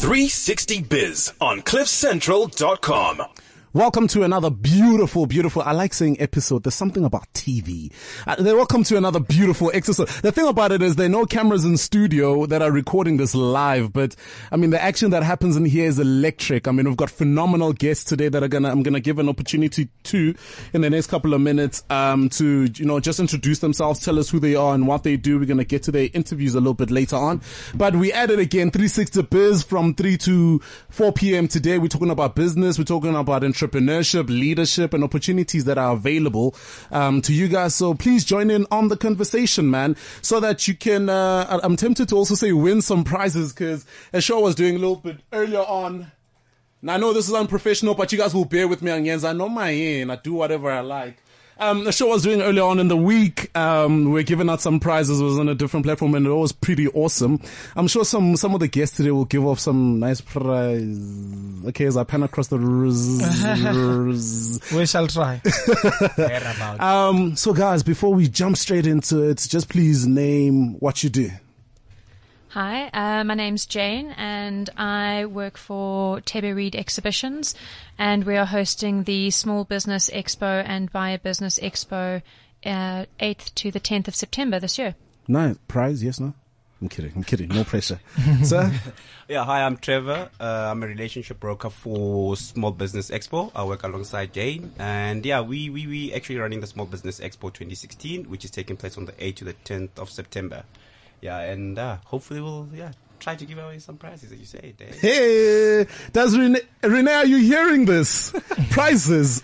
360 Biz on CliffCentral.com. Welcome to another beautiful, beautiful, I like saying episode. There's something about TV. Uh, welcome to another beautiful episode. The thing about it is there are no cameras in studio that are recording this live, but I mean, the action that happens in here is electric. I mean, we've got phenomenal guests today that are gonna, I'm gonna give an opportunity to in the next couple of minutes, um, to, you know, just introduce themselves, tell us who they are and what they do. We're gonna get to their interviews a little bit later on, but we added again 360 Biz from 3 to 4 p.m. today. We're talking about business. We're talking about entrepreneurship, leadership, and opportunities that are available um, to you guys. So please join in on the conversation, man, so that you can. Uh, I'm tempted to also say win some prizes because as show was doing a little bit earlier on. Now I know this is unprofessional, but you guys will bear with me on Jens. I know my end. I do whatever I like. Um, the show I was doing earlier on in the week, um, we are giving out some prizes. It was on a different platform and it was pretty awesome. I'm sure some, some of the guests today will give off some nice prize. Okay, as I pan across the We shall try. um, so guys, before we jump straight into it, just please name what you do. Hi, uh, my name's Jane, and I work for Thebe Reed Exhibitions, and we are hosting the Small Business Expo and Buy a Business Expo, uh, 8th to the 10th of September this year. Nice prize, yes, no. I'm kidding. I'm kidding. No pressure, sir. Yeah, hi. I'm Trevor. Uh, I'm a relationship broker for Small Business Expo. I work alongside Jane, and yeah, we we we actually running the Small Business Expo 2016, which is taking place on the 8th to the 10th of September yeah, and uh, hopefully we'll yeah try to give away some prizes, as you say, Dave. Hey, does Renee, Renee, are you hearing this? prizes.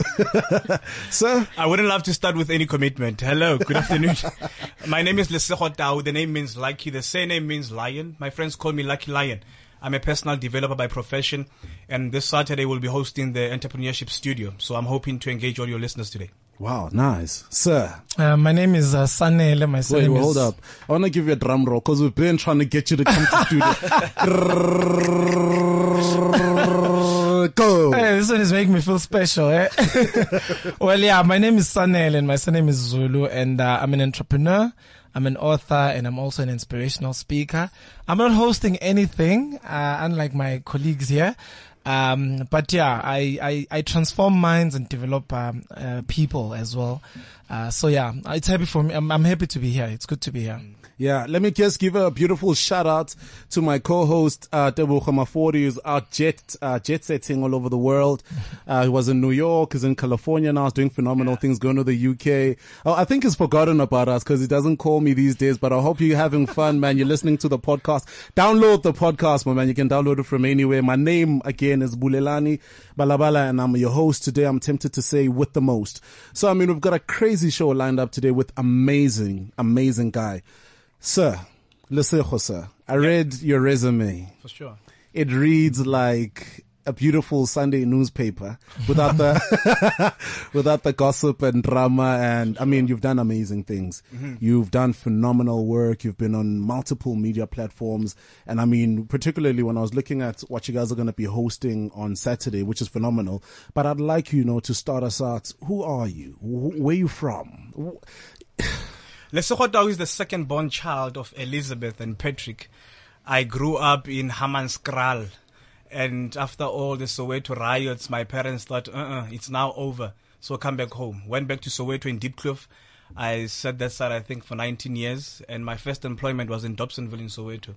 Sir? I wouldn't love to start with any commitment. Hello, good afternoon. My name is Lesego Tau. The name means lucky. The surname means lion. My friends call me Lucky Lion. I'm a personal developer by profession, and this Saturday we'll be hosting the Entrepreneurship Studio. So I'm hoping to engage all your listeners today. Wow, nice. Sir. Uh, my name is uh, Sanele. My Wait, well, hold up. I want to give you a drum roll because we've been trying to get you to come to studio. Go. Hey, this one is making me feel special. Eh? well, yeah, my name is Sanele and my surname is Zulu and uh, I'm an entrepreneur. I'm an author and I'm also an inspirational speaker. I'm not hosting anything, uh, unlike my colleagues here. Um, but yeah, I, I, I, transform minds and develop um, uh, people as well. Uh, so yeah, it's happy for me. I'm, I'm happy to be here. It's good to be here. Yeah, let me just give a beautiful shout out to my co-host, uh, Tebogo Mafori, who's out jet, uh, jet setting all over the world. Uh, he was in New York, he's in California now, he's doing phenomenal yeah. things, going to the UK. Oh, I think he's forgotten about us because he doesn't call me these days, but I hope you're having fun, man. You're listening to the podcast. Download the podcast, my man. You can download it from anywhere. My name again is Bulelani Balabala and I'm your host today. I'm tempted to say with the most. So, I mean, we've got a crazy show lined up today with amazing, amazing guy. Sir, Lesego, sir, I read your resume. For sure. It reads like a beautiful Sunday newspaper without the without the gossip and drama and I mean you've done amazing things. Mm-hmm. You've done phenomenal work. You've been on multiple media platforms and I mean particularly when I was looking at what you guys are going to be hosting on Saturday, which is phenomenal. But I'd like you know to start us out. Who are you? Where are you from? Lesego Tau is the second born child of Elizabeth and Patrick. I grew up in Hammanskraal. And after all the Soweto riots, my parents thought, uh-uh, it's now over. So come back home. Went back to Soweto in Diepkloof. I sat that side, I think, for 19 years. And my first employment was in Dobsonville in Soweto.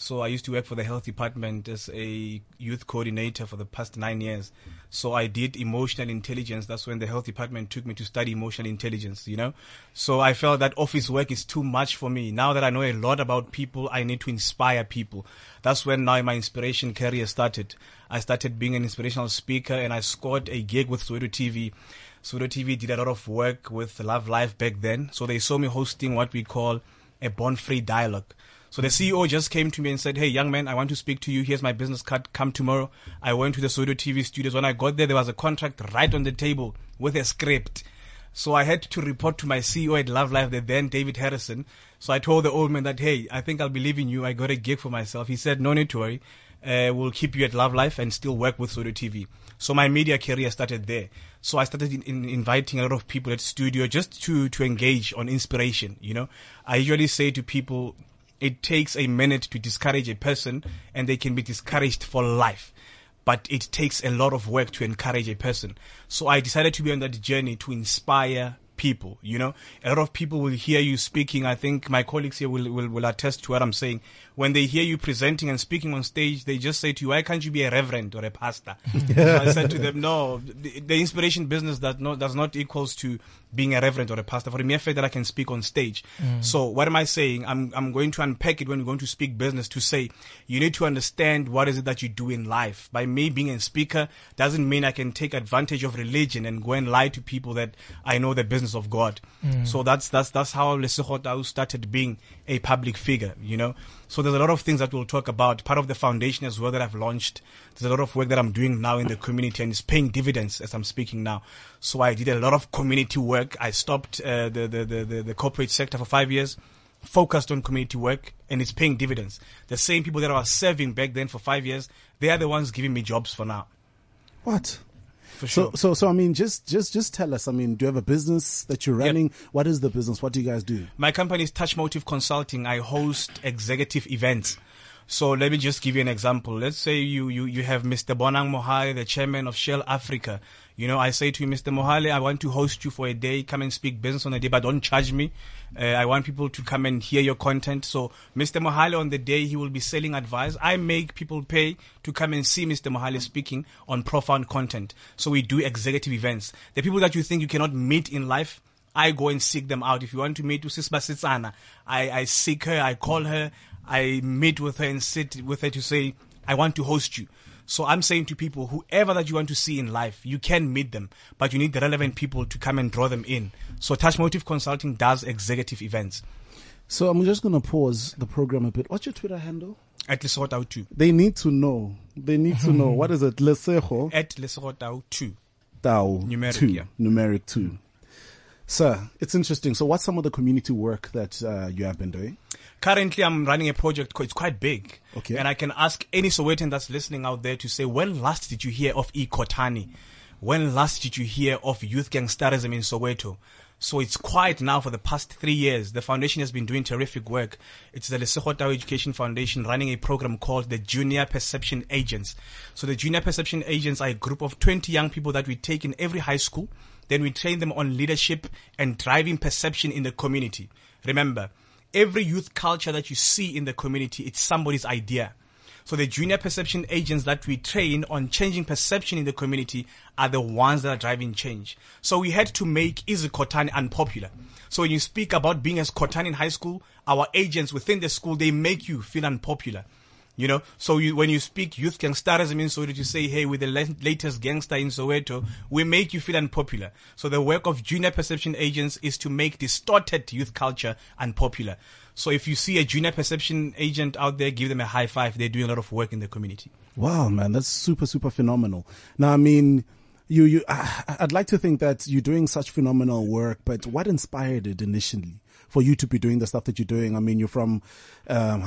So I used to work for the health department as a youth coordinator for the past nine years. So I did emotional intelligence. That's when the health department took me to study emotional intelligence, you know? So I felt that office work is too much for me. Now that I know a lot about people, I need to inspire people. That's when now my inspiration career started. I started being an inspirational speaker and I scored a gig with Soweto TV. Soweto TV did a lot of work with Love Life back then. So they saw me hosting what we call a bond free dialogue. So the CEO just came to me and said, Hey, young man, I want to speak to you. Here's my business card. Come tomorrow. I went to the Soweto TV studios. When I got there, there was a contract right on the table with a script. So I had to report to my CEO at Love Life, the then David Harrison. So I told the old man that, hey, I think I'll be leaving you. I got a gig for myself. He said, no need to worry. Uh, we'll keep you at Love Life and still work with Soweto TV. So my media career started there. So I started in, in inviting a lot of people at studio just to, to engage on inspiration. You know, I usually say to people, it takes a minute to discourage a person and they can be discouraged for life. But it takes a lot of work to encourage a person. So I decided to be on that journey to inspire people. You know, a lot of people will hear you speaking. I think my colleagues here will, will, will attest to what I'm saying. When they hear you presenting and speaking on stage, they just say to you, why can't you be a reverend or a pastor? so I said to them, no, the, the inspiration business does not, does not equals to being a reverend or a pastor for the mere fact that I can speak on stage. Mm. So what am I saying? I'm, I'm going to unpack it when we're going to speak business to say, you need to understand what is it that you do in life. By me being a speaker doesn't mean I can take advantage of religion and go and lie to people that I know the business of God. Mm. So that's, that's, that's how Lesego started being a public figure, you know. So there's a lot of things that we'll talk about. Part of the foundation as well that I've launched. There's a lot of work that I'm doing now in the community and it's paying dividends as I'm speaking now. So I did a lot of community work. I stopped uh, the, the, the, the, corporate sector for five years, focused on community work and it's paying dividends. The same people that I was serving back then for five years, they are the ones giving me jobs for now. What? For sure. So, so, so, I mean, just, just, just tell us. I mean, do you have a business that you're running? What is the business? What do you guys do? My company is Touch Motive Consulting. I host executive events. So let me just give you an example. Let's say you, you, you have Mr. Bonang Mohale, the chairman of Shell Africa. You know, I say to you, Mr. Mohale, I want to host you for a day. Come and speak business on a day, but don't charge me. Uh, I want people to come and hear your content. So Mr. Mohale on the day, he will be selling advice. I make people pay to come and see Mr. Mohale speaking on profound content. So we do executive events. The people that you think you cannot meet in life, I go and seek them out. If you want to meet Usisba Sitsana, I, I seek her, I call her, I meet with her and sit with her to say, I want to host you. So I'm saying to people, whoever that you want to see in life, you can meet them, but you need the relevant people to come and draw them in. So Touch Motive Consulting does executive events. So I'm just going to pause the program a bit. What's your Twitter handle? At Lesego Tau 2. They need to know. They need to know. What is it? Lesego At Lesego Tau 2. Tau Numeric, two. yeah. Numeric two. Sir, it's interesting. So what's some of the community work that uh, you have been doing? Currently, I'm running a project. It's quite big. Okay. And I can ask any Sowetan that's listening out there to say, when last did you hear of E. Kotani? When last did you hear of youth gangsterism in Soweto? So it's quiet now for the past three years. The foundation has been doing terrific work. It's the Lesego Education Foundation running a program called the Junior Perception Agents. So the Junior Perception Agents are a group of 20 young people that we take in every high school. Then we train them on leadership and driving perception in the community. Remember, every youth culture that you see in the community, it's somebody's idea. So the junior perception agents that we train on changing perception in the community are the ones that are driving change. So we had to make Izikhothane unpopular. So when you speak about being as Kotani in high school, our agents within the school, they make you feel unpopular. You know, so you, when you speak youth gangsterism in Soweto, you say, hey, with the latest gangster in Soweto, we make you feel unpopular. So the work of junior perception agents is to make distorted youth culture unpopular. So if you see a junior perception agent out there, give them a high five. They're doing a lot of work in the community. Wow, man, that's super, super phenomenal. Now, I mean, you, you, I- I'd like to think that you're doing such phenomenal work, but what inspired it initially for you to be doing the stuff that you're doing? I mean, you're from, um,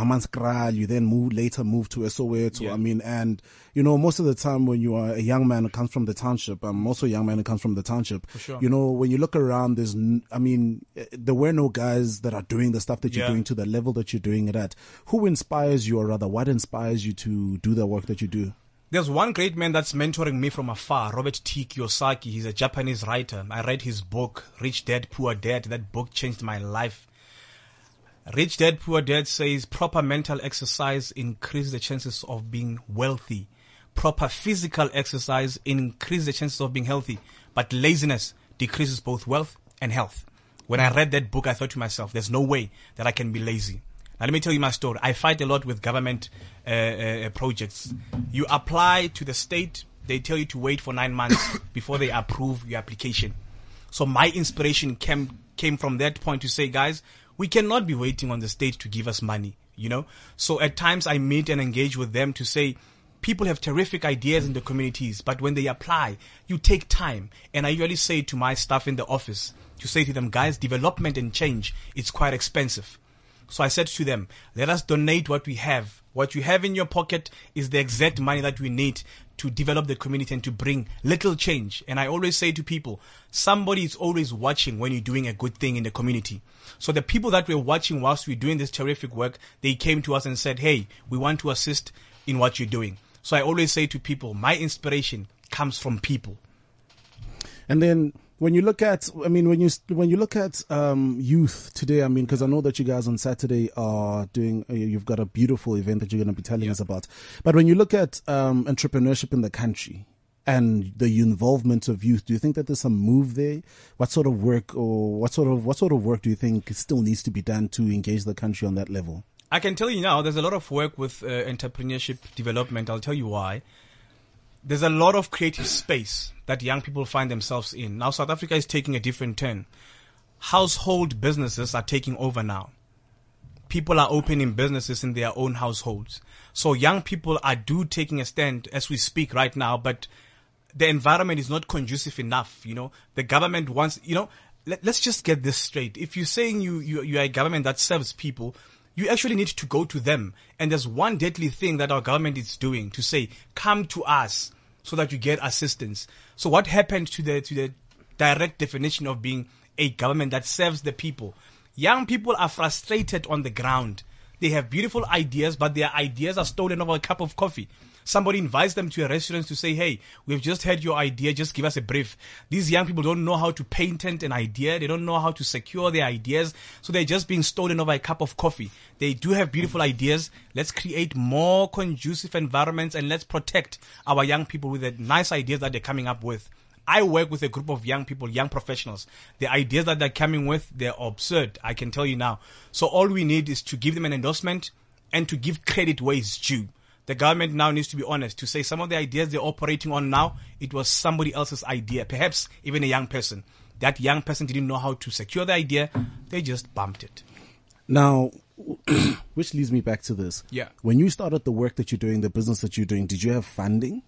you then moved, later moved to Soweto. Yeah. I mean, and, you know, most of the time when you are a young man who comes from the township, I'm also a young man who comes from the township. sure. You know, when you look around, there's, n- I mean, there were no guys that are doing the stuff that you're Yeah. doing to the level that you're doing it at. Who inspires you or rather, what inspires you to do the work that you do? There's one great man that's mentoring me from afar, Robert T. Kiyosaki. He's a Japanese writer. I read his book, Rich Dad, Poor Dad. That book changed my life. Rich Dad, Poor Dad says proper mental exercise increases the chances of being wealthy. Proper physical exercise increases the chances of being healthy. But laziness decreases both wealth and health. When I read that book, I thought to myself, there's no way that I can be lazy. Now, let me tell you my story. I fight a lot with government uh, uh, projects. You apply to the state, they tell you to wait for nine months before they approve your application. So my inspiration came came from that point to say, guys, we cannot be waiting on the state to give us money, you know? So at times I meet and engage with them to say, people have terrific ideas in the communities, but when they apply, you take time. And I usually say to my staff in the office, to say to them, guys, development and change, it's quite expensive. So I said to them, let us donate what we have. What you have in your pocket is the exact money that we need to develop the community and to bring little change. And I always say to people, somebody is always watching when you're doing a good thing in the community. So the people that were watching whilst we're doing this terrific work, they came to us and said, Hey, we want to assist in what you're doing. So I always say to people, my inspiration comes from people. And then when you look at, I mean, when you when you look at um, youth today, I mean, because I know that you guys on Saturday are doing, uh, you've got a beautiful event that you're going to be telling us about. But when you look at um, entrepreneurship in the country and the involvement of youth, do you think that there's some move there? What sort of work or what sort of what sort of work do you think still needs to be done to engage the country on that level? I can tell you now, there's a lot of work with uh, entrepreneurship development. I'll tell you why. There's a lot of creative space that young people find themselves in. Now, South Africa is taking a different turn. Household businesses are taking over now. People are opening businesses in their own households. So young people are do taking a stand as we speak right now, but the environment is not conducive enough. You know, the government wants, you know, let, us just get this straight. If you're saying you, you, you are a government that serves people, you actually need to go to them. And there's one deadly thing that our government is doing to say, come to us so that you get assistance. So what happened to the, to the direct definition of being a government that serves the people? Young people are frustrated on the ground. They have beautiful ideas, but their ideas are stolen over a cup of coffee. Somebody invites them to a restaurant to say, Hey, we've just heard your idea. Just give us a brief. These young people don't know how to patent an idea. They don't know how to secure their ideas. So they're just being stolen over a cup of coffee. They do have beautiful ideas. Let's create more conducive environments and let's protect our young people with the nice ideas that they're coming up with. I work with a group of young people, young professionals. The ideas that they're coming with, they're absurd. I can tell you now. So all we need is to give them an endorsement and to give credit where it's due the government now needs to be honest to say some of the ideas they're operating on now, it was somebody else's idea, perhaps even a young person. That young person didn't know how to secure the idea, they just bumped it. Now, which leads me back to this. Yeah. When you started the work that you're doing, the business that you're doing, did you have funding?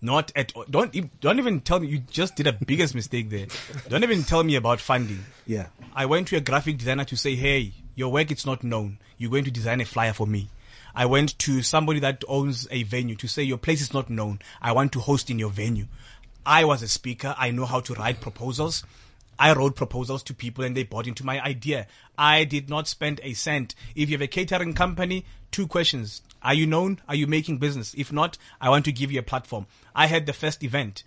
Not at all. Don't, don't even tell me. You just did a biggest mistake there. Don't even tell me about funding. Yeah. I went to a graphic designer to say, hey, your work is not known. You're going to design a flyer for me. I went to somebody that owns a venue to say your place is not known. I want to host in your venue. I was a speaker. I know how to write proposals. I wrote proposals to people and they bought into my idea. I did not spend a cent. If you have a catering company, two questions. Are you known? Are you making business? If not, I want to give you a platform. I had the first event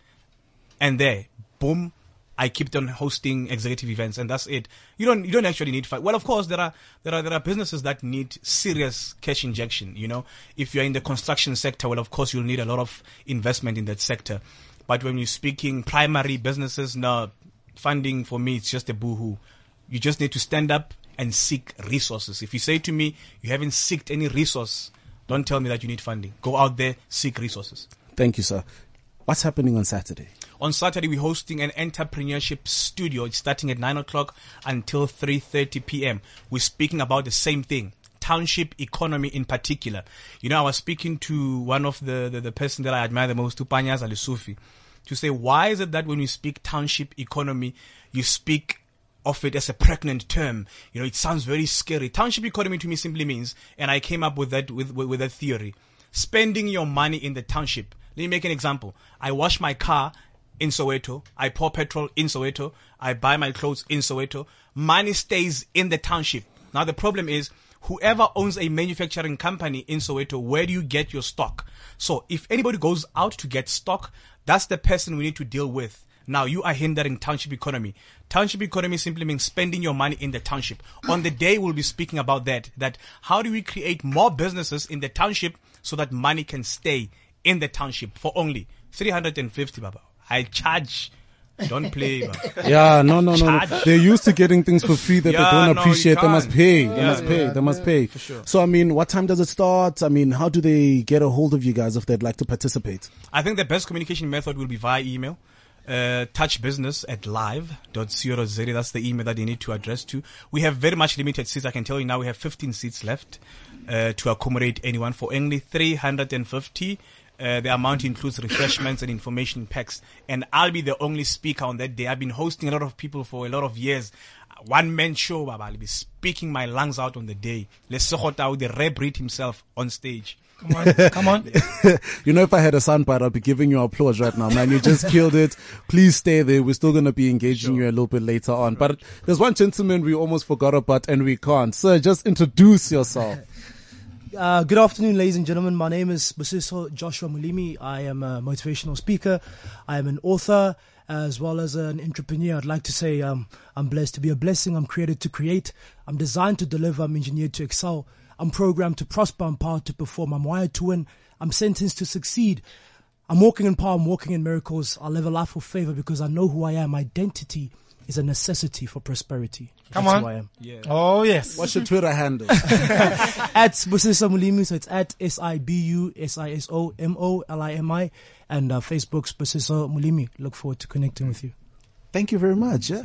and there, boom, I kept on hosting executive events, and that's it. You don't you don't actually need five. Well, of course, there are there are there are businesses that need serious cash injection. You know, if you're in the construction sector, well, of course, you'll need a lot of investment in that sector. But when you're speaking primary businesses, no funding for me, it's just a boohoo. You just need to stand up and seek resources. If you say to me you haven't sought any resource, don't tell me that you need funding. Go out there, seek resources. Thank you, sir. What's happening on Saturday? On Saturday, we're hosting an entrepreneurship studio. It's starting at 9 o'clock until 3.30 p.m. We're speaking about the same thing. Township economy in particular. You know, I was speaking to one of the, the, the person that I admire the most, Tupanyas Alisufi, to say, why is it that when you speak township economy, you speak of it as a pregnant term. You know, it sounds very scary. Township economy to me simply means, and I came up with that with, with, with that theory, spending your money in the township. Let me make an example. I wash my car in Soweto. I pour petrol in Soweto. I buy my clothes in Soweto. Money stays in the township. Now the problem is whoever owns a manufacturing company in Soweto, where do you get your stock? So if anybody goes out to get stock, that's the person we need to deal with. Now you are hindering township economy. Township economy simply means spending your money in the township. On the day we'll be speaking about that, that how do we create more businesses in the township so that money can stay in the township for only 350 baba. I charge. Don't play. yeah, no, no, no, no. They're used to getting things for free that yeah, they don't no, appreciate. They must pay. They yeah, must pay. yeah, they must pay. For sure. So, I mean, what time does it start? I mean, how do they get a hold of you guys if they'd like to participate? I think the best communication method will be via email. Uh, touchbusiness at live.co.za. That's the email that they need to address to. We have very much limited seats. I can tell you now we have 15 seats left uh, to accommodate anyone for only 350 uh, the amount includes refreshments and information packs. And I'll be the only speaker on that day. I've been hosting a lot of people for a lot of years. One man show, Baba. I'll be speaking my lungs out on the day. Lesego, the rare breed himself on stage. Come on, come on. You know, if I had a soundbite, I'd be giving you applause right now, man. You just killed it. Please stay there. We're still going to be engaging you a little bit later on. But there's one gentleman we almost forgot about and we can't. Sir, just introduce yourself. Uh, good afternoon, ladies and gentlemen. My name is Basiso Joshua Molimi. I am a motivational speaker. I am an author as well as an entrepreneur. I'd like to say um, I'm blessed to be a blessing. I'm created to create. I'm designed to deliver. I'm engineered to excel. I'm programmed to prosper. I'm powered to perform. I'm wired to win. I'm sentenced to succeed. I'm walking in power. I'm walking in miracles. I live a life of favor because I know who I am. Identity is a necessity for prosperity. Come That's on. who I am. Oh yes. What's your Twitter handle? at Busisa Molimi, so it's at S I B U S I S O M O L I M I, and uh, Facebook's Busisa Molimi. Look forward to connecting with you. Thank you very much. Yeah?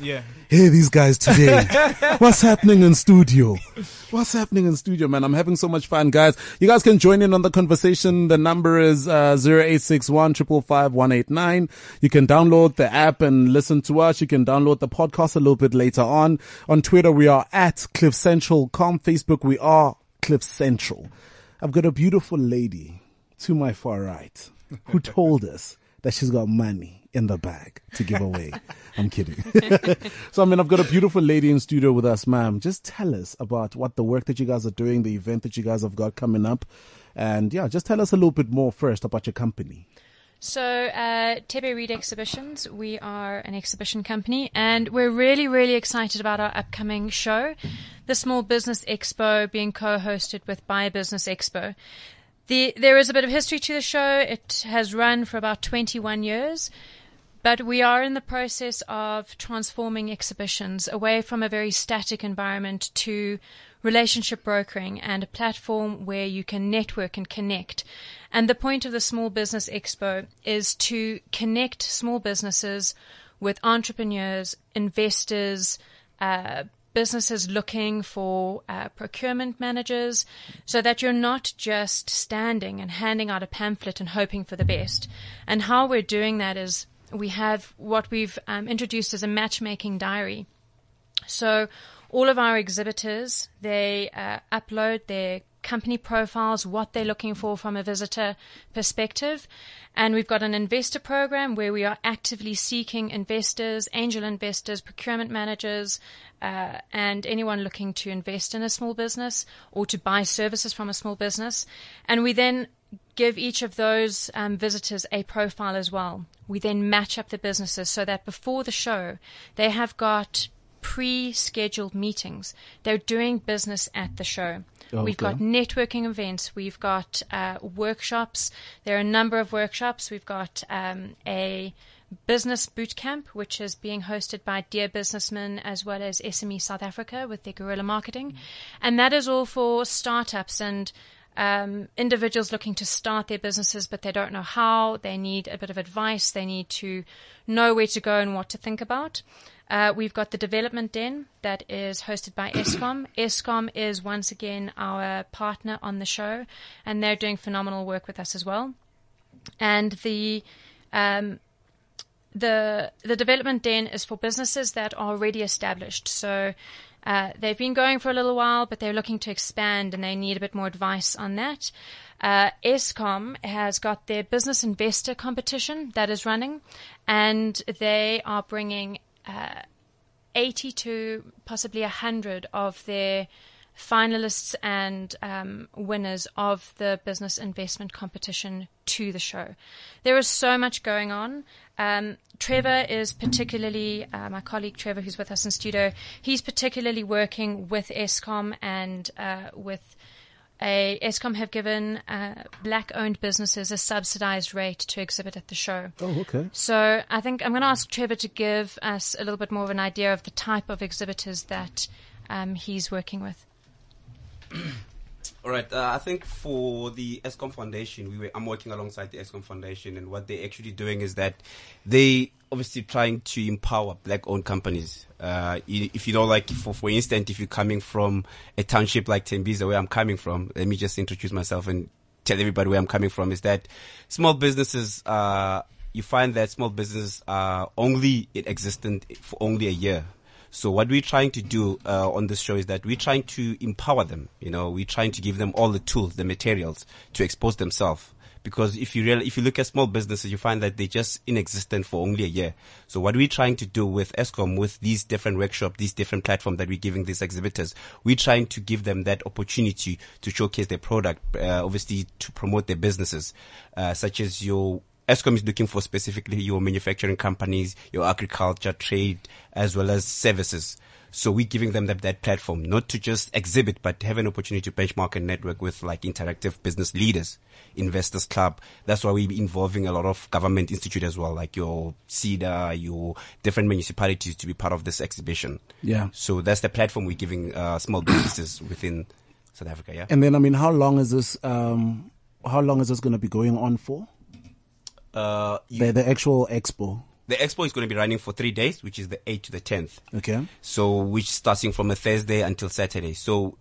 Yeah. Hey, these guys today. What's happening in studio? What's happening in studio, man? I'm having so much fun, guys. You guys can join in on the conversation. The number is uh, 0861 You can download the app and listen to us. You can download the podcast a little bit later on. On Twitter, we are at Cliff Central. Com Facebook, we are Cliff Central. I've got a beautiful lady to my far right who told us that she's got money in the bag to give away. I'm kidding. so, I mean, I've got a beautiful lady in studio with us, ma'am. Just tell us about what the work that you guys are doing, the event that you guys have got coming up. And yeah, just tell us a little bit more first about your company. So, uh, Thebe Reed Exhibitions, we are an exhibition company and we're really, really excited about our upcoming show, the Small Business Expo being co-hosted with Buy Business Expo. The, there is a bit of history to the show. It has run for about 21 years, but we are in the process of transforming exhibitions away from a very static environment to relationship brokering and a platform where you can network and connect. And the point of the Small Business Expo is to connect small businesses with entrepreneurs, investors, uh, businesses looking for uh, procurement managers so that you're not just standing and handing out a pamphlet and hoping for the best. And how we're doing that is we have what we've um, introduced as a matchmaking diary. So all of our exhibitors, they uh, upload their company profiles, what they're looking for from a visitor perspective. And we've got an investor program where we are actively seeking investors, angel investors, procurement managers, uh, and anyone looking to invest in a small business or to buy services from a small business. And we then give each of those um, visitors a profile as well. We then match up the businesses so that before the show, they have got pre-scheduled meetings. They're doing business at the show. We've got networking events. We've got uh, workshops. There are a number of workshops. We've got um, a business boot camp, which is being hosted by Dear Businessmen as well as SME South Africa with their guerrilla marketing, and that is all for startups and um, individuals looking to start their businesses, but they don't know how. They need a bit of advice. They need to know where to go and what to think about. Uh, we've got the Development Den that is hosted by Eskom. Eskom is once again our partner on the show, and they're doing phenomenal work with us as well. And the um, the the Development Den is for businesses that are already established. So uh, they've been going for a little while, but they're looking to expand and they need a bit more advice on that. Uh, Eskom has got their business investor competition that is running, and they are bringing uh, 80 to possibly 100 of their finalists and um, winners of the business investment competition to the show. There is so much going on. Um, Trevor is particularly, uh, my colleague Trevor, who's with us in studio, he's particularly working with Eskom and uh, with a Eskom have given uh, black-owned businesses a subsidized rate to exhibit at the show. Oh, okay. So I think I'm going to ask Trevor to give us a little bit more of an idea of the type of exhibitors that um, he's working with. All right. Uh, I think for the Eskom Foundation, we were, I'm working alongside the Eskom Foundation, and what they're actually doing is that they obviously trying to empower black-owned companies. Uh, if you know, like for for instance, if you're coming from a township like Tembisa, where I'm coming from, let me just introduce myself and tell everybody where I'm coming from. Is that small businesses? Uh, you find that small businesses are only in existence for only a year. So what we're trying to do uh, on this show is that we're trying to empower them. You know, we're trying to give them all the tools, the materials to expose themselves. Because if you really, if you look at small businesses, you find that they're just inexistent for only a year. So what we're trying to do with Eskom, with these different workshops, these different platforms that we're giving these exhibitors, we're trying to give them that opportunity to showcase their product, uh, obviously to promote their businesses, uh, such as your Eskom is looking for specifically your manufacturing companies, your agriculture, trade, as well as services. So we're giving them that, that platform, not to just exhibit, but have an opportunity to benchmark and network with like interactive business leaders, investors club. That's why we're involving a lot of government institute as well, like your SEDA, your different municipalities to be part of this exhibition. Yeah. So that's the platform we're giving uh, small businesses within South Africa. Yeah. And then, I mean, how long is this? Um, how long is this going to be going on for? Uh, you- The the actual expo. the expo is going to be running for three days, which is the 8th to the 10th. Okay. So, which starting from a Thursday until Saturday. So,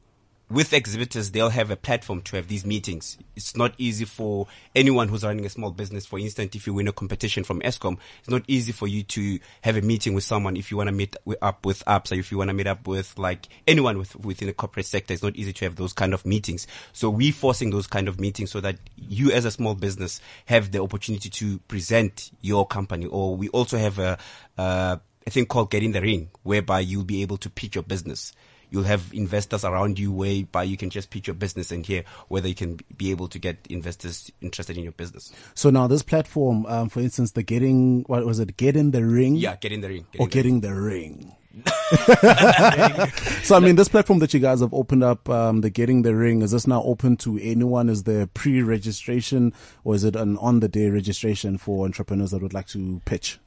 with exhibitors, they'll have a platform to have these meetings. It's not easy for anyone who's running a small business. For instance, if you win a competition from Eskom, it's not easy for you to have a meeting with someone. If you want to meet up with apps, or if you want to meet up with like anyone with, within the corporate sector, it's not easy to have those kind of meetings. So we're forcing those kind of meetings so that you as a small business have the opportunity to present your company. Or we also have a, uh, a thing called Get in the Ring, whereby you'll be able to pitch your business you'll have investors around you whereby you can just pitch your business and hear whether you can be able to get investors interested in your business. So now this platform, um, for instance, the getting what was it? Get in the ring. Yeah, get in the ring. Get or in the ring. getting the ring. so I mean, this platform that you guys have opened up, um, the getting the ring, is this now open to anyone? Is there pre-registration or is it an on-the-day registration for entrepreneurs that would like to pitch?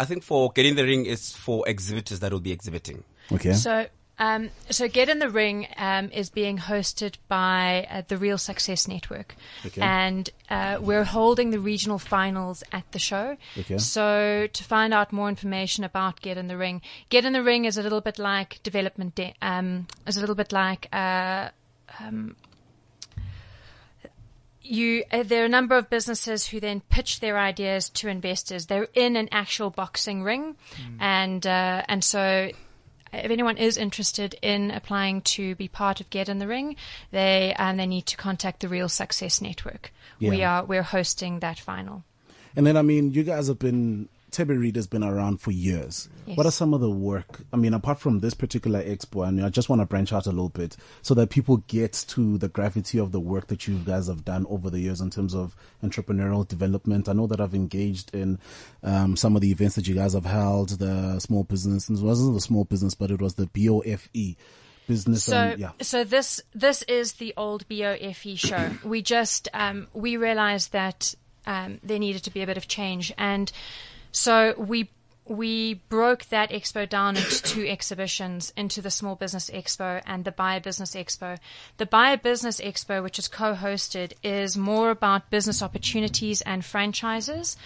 I think for Getting the ring is for exhibitors that will be exhibiting. Okay. So, um, so Get in the Ring um, is being hosted by uh, the Real Success Network, Okay. and uh, we're holding the regional finals at the show. Okay. So, to find out more information about Get in the Ring, Get in the Ring is a little bit like development. De- um, is a little bit like. Uh, you uh, there are a number of businesses who then pitch their ideas to investors. They're in an actual boxing ring, and uh, and so if anyone is interested in applying to be part of Get in the Ring, they um, they need to contact the Real Success Network. We are we're hosting that final. And then, I mean, you guys have been, Thebe Reed has been around for years. Yes. What are some of the work? I mean, apart from this particular expo, and I just want to branch out a little bit so that people get to the gravity of the work that you guys have done over the years in terms of entrepreneurial development. I know that I've engaged in um, some of the events that you guys have held, the small business, it wasn't the small business, but it was the BOFE business. So, and, yeah. so this this is the old BOFE show. we just um, we realized that um, there needed to be a bit of change, and so we we broke that expo down into two exhibitions, into the Small Business Expo and the Buy a Business Expo. The Buy a Business Expo, which is co-hosted, is more about business opportunities and franchises,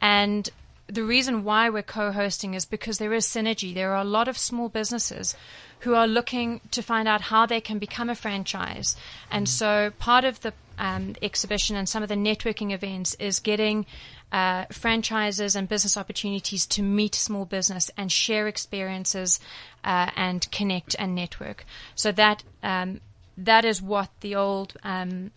and the reason why we're co-hosting is because there is synergy. There are a lot of small businesses who are looking to find out how they can become a franchise. And so part of the um, exhibition and some of the networking events is getting uh, franchises and business opportunities to meet small business and share experiences uh, and connect and network. So that um, that is what the old um,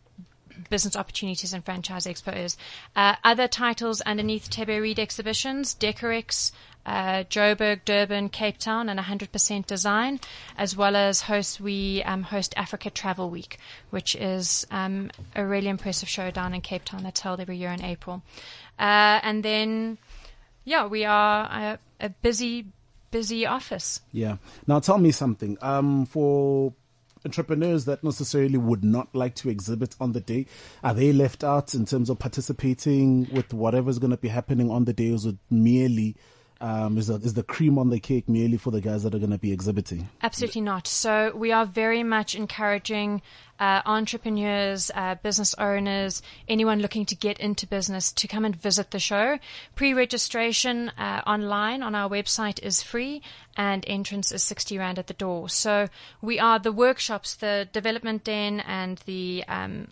Business Opportunities and Franchise Expo is. Uh, other titles underneath Thebe Reed exhibitions, Decorex, uh, Joburg, Durban, Cape Town, and 100% Design, as well as host we um, host Africa Travel Week, which is um, a really impressive show down in Cape Town that's held every year in April. Uh, and then, yeah, we are a, a busy, busy office. Yeah. Now tell me something. Um, for entrepreneurs that necessarily would not like to exhibit on the day, are they left out in terms of participating with whatever's going to be happening on the day? Or is it merely, um, is, the, is the cream on the cake merely for the guys that are going to be exhibiting? Absolutely not. So we are very much encouraging uh, entrepreneurs, uh, business owners, anyone looking to get into business to come and visit the show. Pre-registration uh, online on our website is free, and entrance is sixty rand at the door. So we are the workshops, the development den, and the um,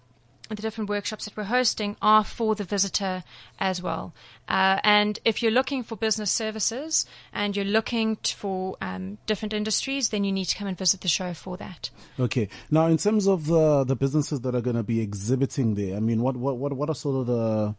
the different workshops that we're hosting are for the visitor as well. Uh, and if you're looking for business services and you're looking t- for um, different industries, then you need to come and visit the show for that. Okay. Now, in terms of the the businesses that are going to be exhibiting there, I mean, what what what what are sort of the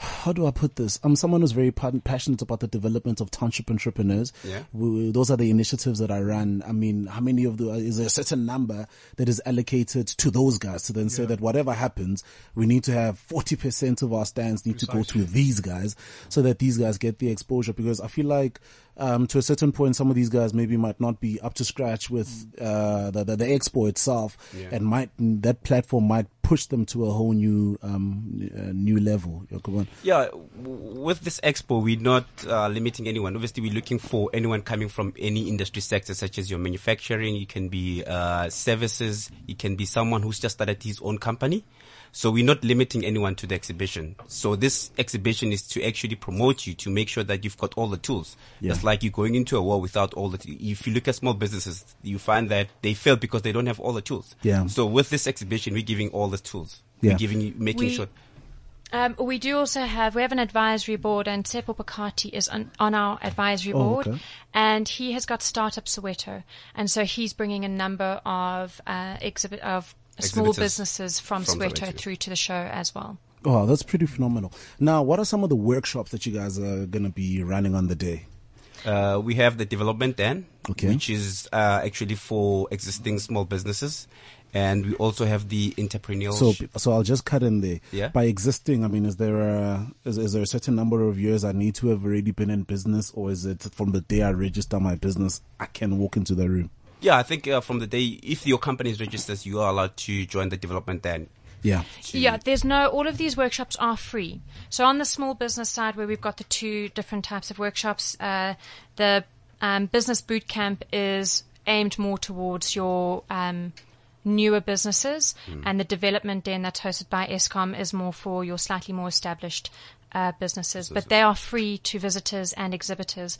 how do I put this? I'm someone who's very passionate about the development of township entrepreneurs. Yeah. We, those are the initiatives that I run. I mean, how many of the, uh, is there a certain number that is allocated to those guys to then say that whatever happens, we need to have 40% of our stands need to go to these guys so that these guys get the exposure because I feel like, um, to a certain point, some of these guys maybe might not be up to scratch with, uh, the, the, the expo itself and might, that platform might push them to a whole new, um, uh, new level. Yeah. Yeah, with this expo, we're not uh, limiting anyone. Obviously, we're looking for anyone coming from any industry sector, such as your manufacturing. You can be uh, services. You can be someone who's just started his own company. So we're not limiting anyone to the exhibition. So this exhibition is to actually promote you to make sure that you've got all the tools. Yeah. It's like you're going into a war without all the. T- if you look at small businesses, you find that they fail because they don't have all the tools. Yeah. So with this exhibition, we're giving all the tools. Yeah. We're giving you, making We- sure. Um, we do also have we have an advisory board, and Seppo Pakati is on, on our advisory Oh, board, okay. and he has got Startup Soweto, and so he's bringing a number of uh, exhibit of small businesses from, from Soweto, Soweto. through to the show as well. Oh, that's pretty phenomenal. Now, what are some of the workshops that you guys are going to be running on the day? Uh, we have the development den, Okay. which is uh, actually for existing small businesses, and we also have the entrepreneurial. So, so I'll just cut in there. Yeah. By existing, I mean, is there a is, is there a certain number of years I need to have already been in business, or is it from the day I register my business, I can walk into the room? Yeah, I think uh, from the day if your company is registered, you are allowed to join the development den. Yeah. to- Yeah, there's no, all of these workshops are free. So on the small business side where we've got the two different types of workshops, uh, the um, business boot camp is aimed more towards your um, newer businesses and the development den that's hosted by Eskom is more for your slightly more established uh, businesses, but they are free to visitors and exhibitors.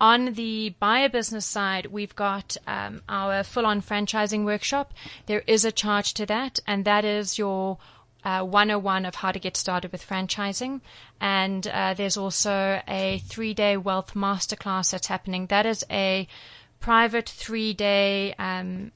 On the buyer business side, we've got um, our full-on franchising workshop. There is a charge to that, and that is your uh, 101 of how to get started with franchising. And uh, there's also a three-day wealth masterclass that's happening. That is a private three-day um,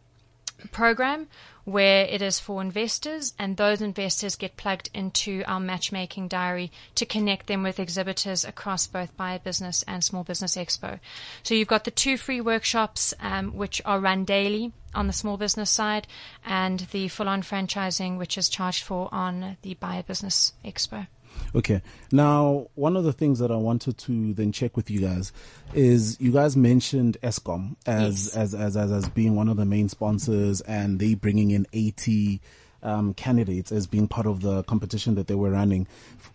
program where it is for investors and those investors get plugged into our matchmaking diary to connect them with exhibitors across both Buyer Business and Small Business Expo. So you've got the two free workshops um, which are run daily on the small business side and the full-on franchising which is charged for on the Buy a Business Expo. Okay. Now, one of the things that I wanted to then check with you guys is you guys mentioned Eskom as, Yes. as, as, as, as being one of the main sponsors and they bringing in 80 um, candidates as being part of the competition that they were running.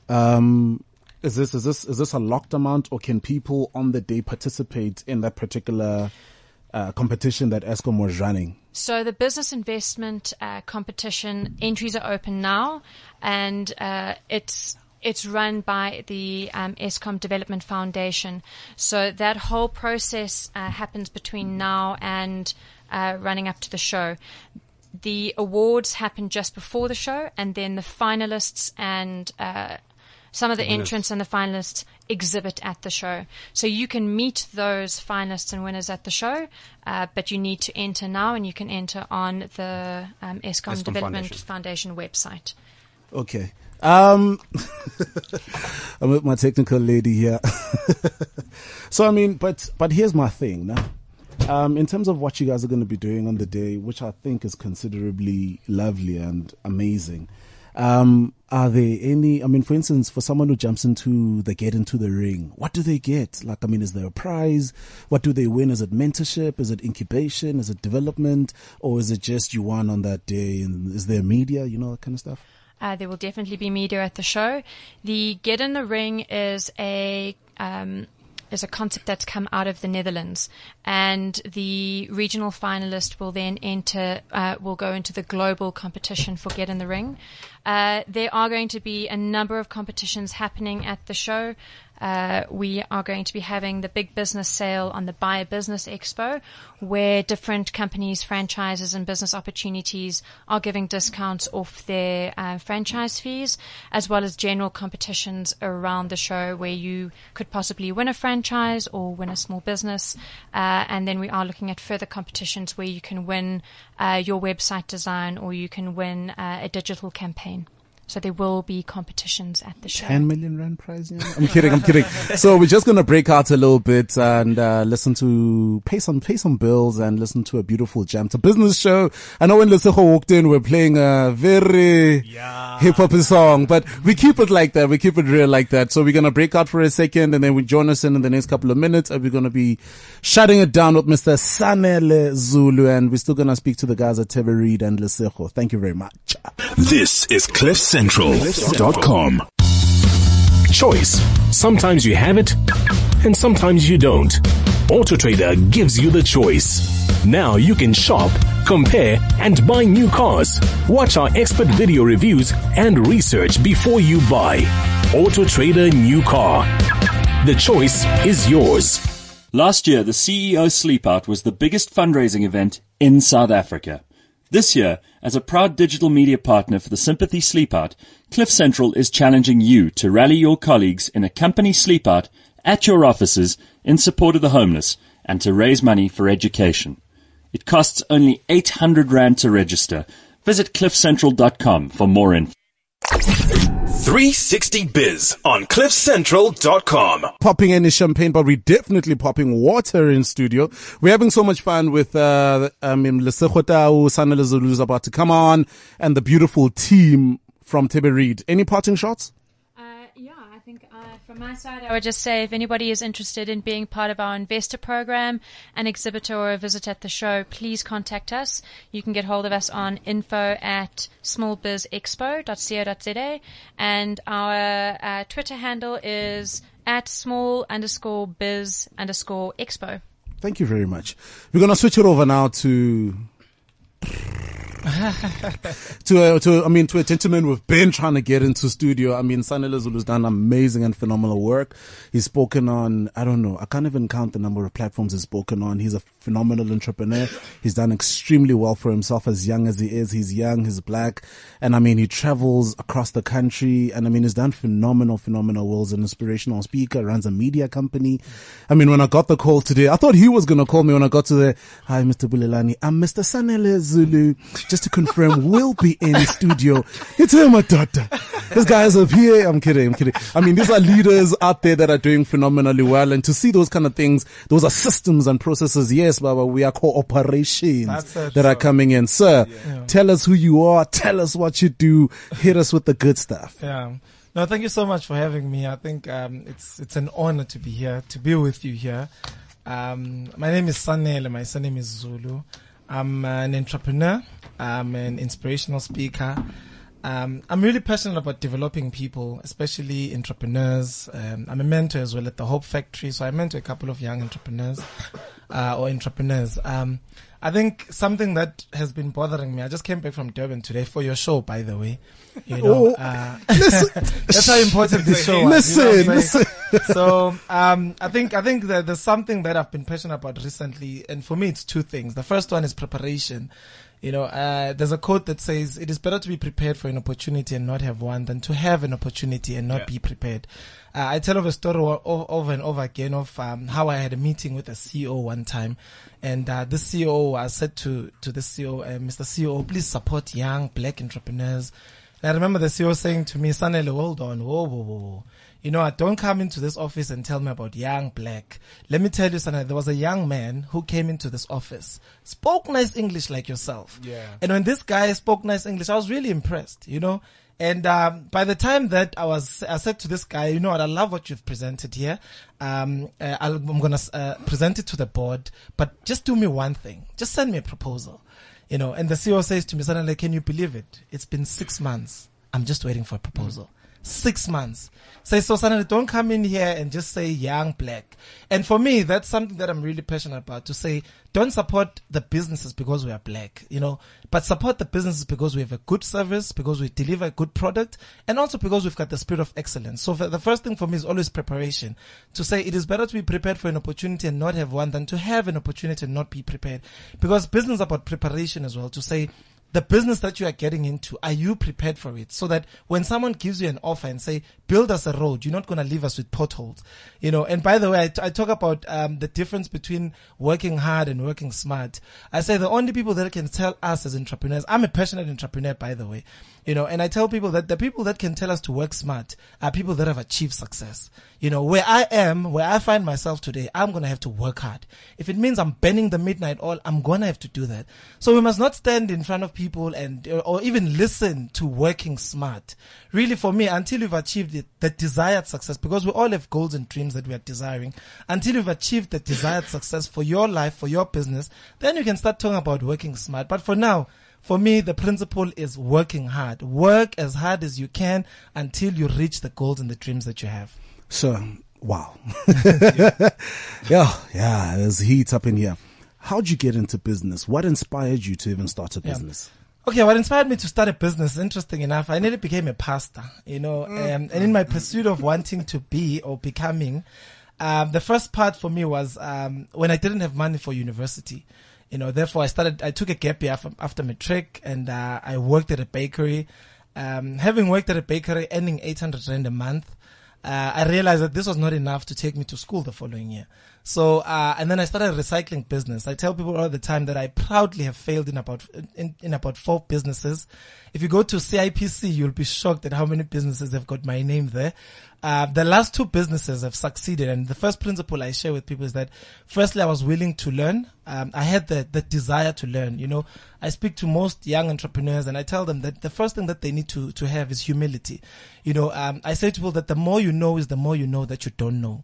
Um, is this, is this, is this a locked amount or can people on the day participate in that particular uh, competition that Eskom was running? So the business investment uh, competition entries are open now, and uh, it's it's run by the um, Eskom Development Foundation. So that whole process uh, happens between now and uh, running up to the show. The awards happen just before the show, and then the finalists and uh, some of the winners. entrants and the finalists exhibit at the show. So you can meet those finalists and winners at the show, uh, but you need to enter now, and you can enter on the um, Eskom, Eskom Development Foundation. Foundation website. Okay. Um, I'm with my technical lady here. so I mean, but but here's my thing now. Um, in terms of what you guys are going to be doing on the day, which I think is considerably lovely and amazing. Um, are there any? I mean, for instance, for someone who jumps into the get into the ring, what do they get? Like, I mean, is there a prize? What do they win? Is it mentorship? Is it incubation? Is it development? Or is it just you won on that day? And is there media? You know that kind of stuff. Uh, there will definitely be media at the show. The Get in the Ring is a um, is a concept that's come out of the Netherlands, and the regional finalist will then enter uh, will go into the global competition for Get in the Ring. Uh, there are going to be a number of competitions happening at the show. Uh, we are going to be having the big business sale on the Buy a Business Expo, where different companies, franchises, and business opportunities are giving discounts off their uh, franchise fees, as well as general competitions around the show where you could possibly win a franchise or win a small business. Uh, and then we are looking at further competitions where you can win uh, your website design or you can win uh, a digital campaign. So there will be competitions at the show. 10 million rand prize. Yeah? I'm kidding. I'm kidding. So we're just going to break out a little bit and uh, listen to pay some pay some bills and listen to a beautiful jam. It's a business show. I know when Lesego walked in, we're playing a very Yeah. hip hop song, but we keep it like that. We keep it real like that. So we're going to break out for a second and then we join us in in the next couple of minutes and we're going to be shutting it down with Mr. Sanele Zulu and we're still going to speak to the guys at Thebe Reed and Lesego. Thank you very much. This is CliffCentral.com. Choice. Sometimes you have it, and sometimes you don't. AutoTrader gives you the choice. Now you can shop, compare, and buy new cars. Watch our expert video reviews and research before you buy. AutoTrader New Car. The choice is yours. Last year, the CEO Sleepout was the biggest fundraising event in South Africa. This year, as a proud digital media partner for the Sympathy Sleepout, Cliff Central is challenging you to rally your colleagues in a company sleepout at your offices in support of the homeless and to raise money for education. It costs only 800 Rand to register. Visit cliffcentral.com for more info. 360 Biz on CliffCentral.com. popping any champagne, but we're definitely popping water in studio. We're having so much fun with, uh, I mean, Lesego Tau, Sanelezulu is about to come on and the beautiful team from Thebe Reed. Any parting shots? Uh, yeah, I think uh, from my side, I would just say if anybody is interested in being part of our investor program, an exhibitor or a visit at the show, please contact us. You can get hold of us on info at smallbizexpo.co.za and our uh, Twitter handle is at small underscore biz underscore expo. Thank you very much. We're going to switch it over now to to, a, to I mean to a gentleman we've been trying to get into studio. I mean, Sanele Zulu's done amazing and phenomenal work. He's spoken on I don't know I can't even count the number of platforms he's spoken on. He's a phenomenal entrepreneur. He's done extremely well for himself as young as he is. He's young, he's black, and I mean he travels across the country. And I mean he's done phenomenal, phenomenal worlds. An inspirational speaker, runs a media company. I mean when I got the call today, I thought he was gonna call me when I got to the hi Mr. Bulelani. I'm Mr. Sanele Zulu. Just to confirm, we'll be in studio. It's him, my daughter. This guy is up here. I'm kidding. I'm kidding. I mean, these are leaders out there that are doing phenomenally well. And to see those kind of things, those are systems and processes. Yes, Baba, we are cooperations that are coming in. Sir, tell us who you are. Tell us what you do. Hit us with the good stuff. Yeah. No, thank you so much for having me. I think um, it's it's an honor to be here, to be with you here. Um, my name is Sanele. My surname is Zulu. I'm an entrepreneur. I'm an inspirational speaker. Um, I'm really passionate about developing people, especially entrepreneurs. Um, I'm a mentor as well at the Hope Factory, so I mentor a couple of young entrepreneurs uh, or entrepreneurs. Um, I think something that has been bothering me. I just came back from Durban today for your show, by the way. You know, Oh, uh, that's how important this show was. you know Listen, so um, I think I think that there's something that I've been passionate about recently, and for me, it's two things. The first one is preparation. You know, uh, there's a quote that says, "It is better to be prepared for an opportunity and not have one than to have an opportunity and not be prepared." Uh, I tell of a story over and over again of um, how I had a meeting with a CEO one time, and uh, the CEO I said to to the CEO, uh, "Mr. CEO, please support young black entrepreneurs." And I remember the CEO saying to me, Sanele, hold on, whoa, whoa, whoa. You know, I don't come into this office and tell me about young black. Let me tell you, Sanele, there was a young man who came into this office, spoke nice English like yourself. Yeah. And when this guy spoke nice English, I was really impressed, you know. And um, by the time that I was, I said to this guy, you know what, I love what you've presented here. Um, uh, I'll, I'm gonna uh, present it to the board, but just do me one thing. Just send me a proposal, you know. And the CEO says to me, Sanele, can you believe it? It's been six months I'm just waiting for a proposal. Six months. Say, so Sanele don't come in here and just say young black. And for me, that's something that I'm really passionate about to say, don't support the businesses because we are black, you know, but support the businesses because we have a good service, because we deliver a good product, and also because we've got the spirit of excellence. So the first thing for me is always preparation. To say it is better to be prepared for an opportunity and not have one than to have an opportunity and not be prepared. Because business about preparation as well. To say, the business that you are getting into, are you prepared for it? So that when someone gives you an offer and say, build us a road, you're not going to leave us with potholes, you know. And by the way, I, t- I talk about um, the difference between working hard and working smart. I say the only people that can tell us as entrepreneurs, I'm a passionate entrepreneur, by the way, you know, and I tell people that the people that can tell us to work smart are people that have achieved success. You know, where I am, where I find myself today, I'm going to have to work hard. If it means I'm bending the midnight oil, I'm going to have to do that. So we must not stand in front of people and, uh, or even listen to working smart. Really for me, until you've achieved the desired success, because we all have goals and dreams that we are desiring, until you've achieved the desired success for your life, for your business, then you can start talking about working smart. But for now, for me, the principle is working hard. Work as hard as you can until you reach the goals and the dreams that you have. So, wow. yeah, yeah, there's heat up in here. How'd you get into business? What inspired you to even start a business? Okay, what inspired me to start a business, interesting enough, I nearly became a pastor, you know, um, and in my pursuit of wanting to be or becoming, um, the first part for me was um, when I didn't have money for university you know, therefore I started, I took a gap year after, after matric and, uh, I worked at a bakery. Um, having worked at a bakery, earning 800 rand a month, uh, I realized that this was not enough to take me to school the following year. So, uh, and then I started a recycling business. I tell people all the time that I proudly have failed in about, in, in about four businesses. If you go to CIPC, you'll be shocked at how many businesses have got my name there. Uh, the last two businesses have succeeded. And the first principle I share with people is that firstly, I was willing to learn. Um, I had the, the desire to learn. You know, I speak to most young entrepreneurs and I tell them that the first thing that they need to, to have is humility. You know, um, I say to people that the more you know is the more you know that you don't know.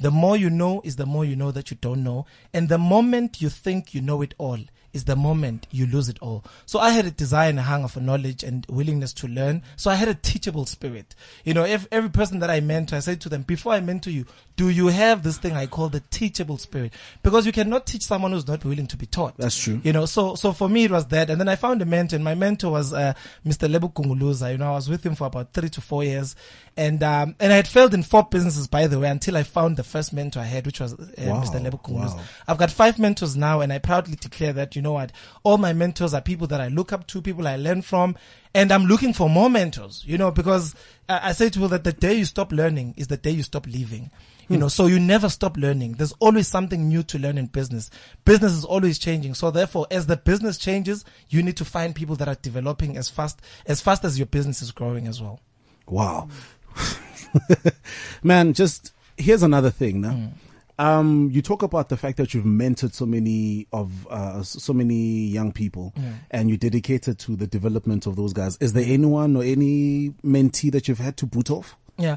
The more you know is the more you know that you don't know. And the moment you think you know it all is the moment you lose it all. So I had a desire and a hunger for knowledge and willingness to learn. So I had a teachable spirit. You know, if every person that I mentor, I said to them, before I mentor you, do you have this thing I call the teachable spirit? Because you cannot teach someone who's not willing to be taught. That's true. You know, so, so for me it was that. And then I found a mentor and my mentor was, uh, Mr. Lebu Kunguluza. You know, I was with him for about three to four years. And, um, and I had failed in four businesses, by the way, until I found the first mentor I had, which was uh, Wow, Mr. Lebu Kunguluza. wow. I've got five mentors now and I proudly declare that, you know what, all my mentors are people that I look up to, people I learn from, and I'm looking for more mentors, you know, because I, I say to people that the day you stop learning is the day you stop living. You hmm. know, so you never stop learning. There's always something new to learn in business. Business is always changing. So therefore, as the business changes, you need to find people that are developing as fast, as fast as your business is growing as well. Wow. Man, just here's another thing now. Hmm. Um, you talk about the fact that you've mentored so many of uh, so many young people, and you dedicated to the development of those guys. Is there anyone or any mentee that you've had to boot off? Yeah.